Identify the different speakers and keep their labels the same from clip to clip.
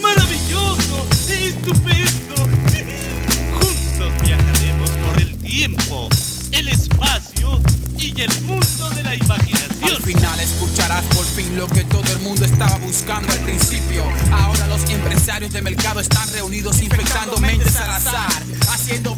Speaker 1: Maravilloso, estupendo. Juntos viajaremos por el tiempo, el espacio y el mundo de la imaginación.
Speaker 2: Al final escucharás por fin lo que todo el mundo estaba buscando al principio. Ahora los empresarios de mercado están reunidos infectando mentes al azar. Haciendo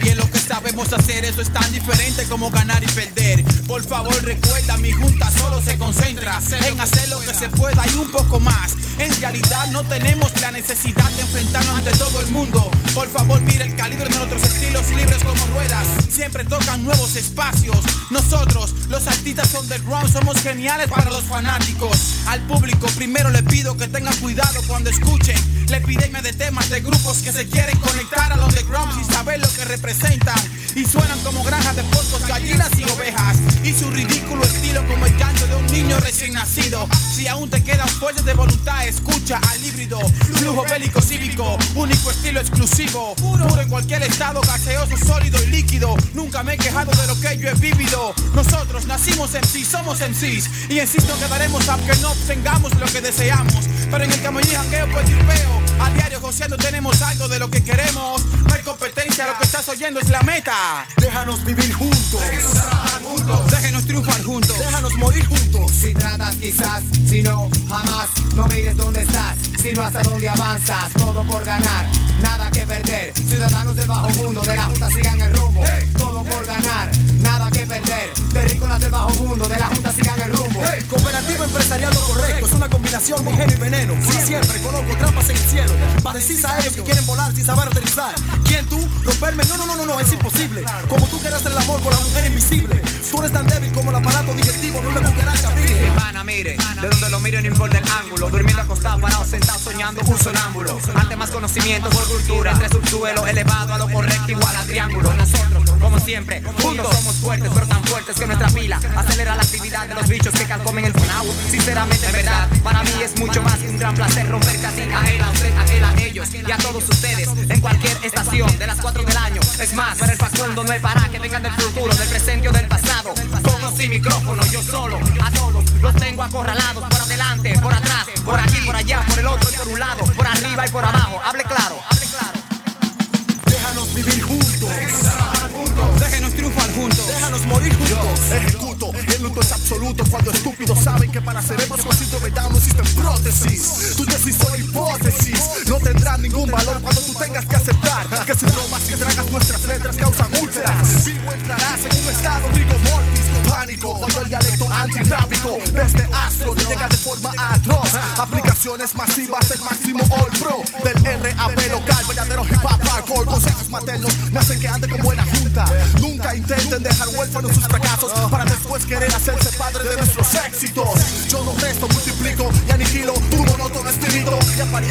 Speaker 2: sabemos hacer, eso es tan diferente como ganar y perder. Por favor recuerda, mi junta solo se concentra en hacer lo que se pueda y un poco más. En realidad no tenemos la necesidad de enfrentarnos ante todo el mundo. Por favor mira el calibre de nuestros estilos libres como ruedas. Siempre tocan nuevos espacios. Nosotros, los artistas underground, somos geniales para los fanáticos. Al público primero le pido que tengan cuidado cuando escuchen la epidemia de temas de grupos que se quieren conectar al underground sin saber lo que representan. Y suenan como granjas de porcos, gallinas y ovejas. Y su ridículo estilo como el canto de un niño recién nacido. Si aún te quedan fuerzas de voluntad, escucha al híbrido. Flujo bélico cívico, único estilo exclusivo. Puro en cualquier estado, gaseoso, sólido y líquido. Nunca me he quejado de lo que yo he vivido. Nosotros nacimos en sí, somos en sí. Y insisto que daremos aunque no obtengamos lo que deseamos. Pero en el y jangueo pues veo. A diario goceando tenemos algo de lo que queremos. No hay competencia, lo que estás oyendo es la meta.
Speaker 3: Déjanos vivir juntos.
Speaker 2: Déjenos triunfar juntos.
Speaker 3: Déjanos morir juntos.
Speaker 4: Si tratas quizás, si no, jamás, no mires dónde estás, sino hasta dónde avanzas, todo por ganar, nada que perder. Ciudadanos del bajo mundo, de la Junta sigan el rumbo, todo por ganar, nada que perder. Terrícolas del bajo mundo, de la Junta sigan el rumbo.
Speaker 3: Cooperativa empresarial lo correcto. De ingenio y veneno. Siempre coloco trampas en el cielo. Parecís a ellos que quieren volar sin saber aterrizar. ¿Quién tú? Romperme. No, no, no, no, no, es imposible. Como tú quieres hacer el amor con la mujer invisible. Tú eres tan débil como el aparato digestivo de una
Speaker 5: de donde lo miro no importa el ángulo. Durmiendo acostado, parado, sentado, soñando un sonámbulo. Ante más conocimiento, por cultura, entre subsuelo elevado a lo correcto, igual a triángulo. Nosotros, como siempre, juntos somos fuertes, pero tan fuertes que nuestra pila acelera la actividad de los bichos que calcomen el funau. Sinceramente, en verdad, para mí es mucho más que un gran placer romper casi a él, a usted, a ellos y a todos ustedes en cualquier estación de las cuatro del año. Es más, para el Facundo no hay para que vengan del futuro, del presente o del pasado. Con sin micrófono, yo solo, los tengo acorralados por adelante, por atrás, por aquí, por allá, por el otro y por un lado, por arriba y por abajo. Hable claro, hable claro.
Speaker 3: Déjanos vivir juntos.
Speaker 2: Déjenos triunfar juntos.
Speaker 3: Déjanos morir juntos. Ejecuto. El luto es absoluto cuando estúpidos saben que para cerebros con síndrome Down no existen prótesis. Tu tesis son hipótesis. No tendrán ningún valor cuando tú tengas que aceptar que sin bromas que tragas nuestras letras causan úlceras. Vivo entrarás en un estado rico mortis. Pánico cuando el dialecto antitráfico de este astro te llega de forma atroz. Aplicaciones masivas del máximo all pro. Del RAP local, verdadero hip hop hardcore. Consejos maternos me hacen que ande con buena junta. Nunca intenten dejar huérfanos sus fracasos para después querer hacerse padre de nuestros éxitos. Yo no resto, multiplico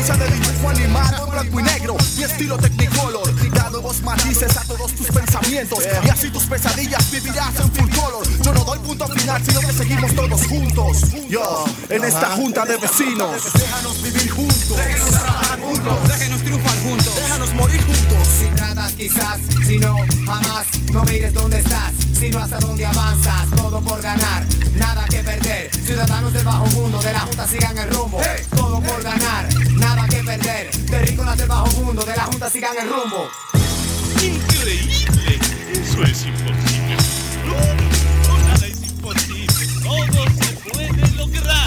Speaker 3: de dibujo animado en blanco y negro. Mi estilo technicolor da nuevos matices a todos tus pensamientos y así tus pesadillas vivirás en full color. Yo no doy punto final, sino que seguimos todos juntos. Yo, en esta junta de vecinos, déjanos vivir juntos.
Speaker 2: Déjenos triunfar juntos.
Speaker 3: Déjanos morir juntos.
Speaker 4: Si tratas quizás, si no, jamás, no mires dónde estás, sino hasta dónde avanzas, todo por ganar, nada que perder. Ciudadanos del bajo mundo, de la Junta sigan el rumbo, todo por ganar, de rico nace el bajo mundo, de la junta sigan el rumbo.
Speaker 1: Increíble, eso es imposible. No, nada es imposible. Todo se puede lograr.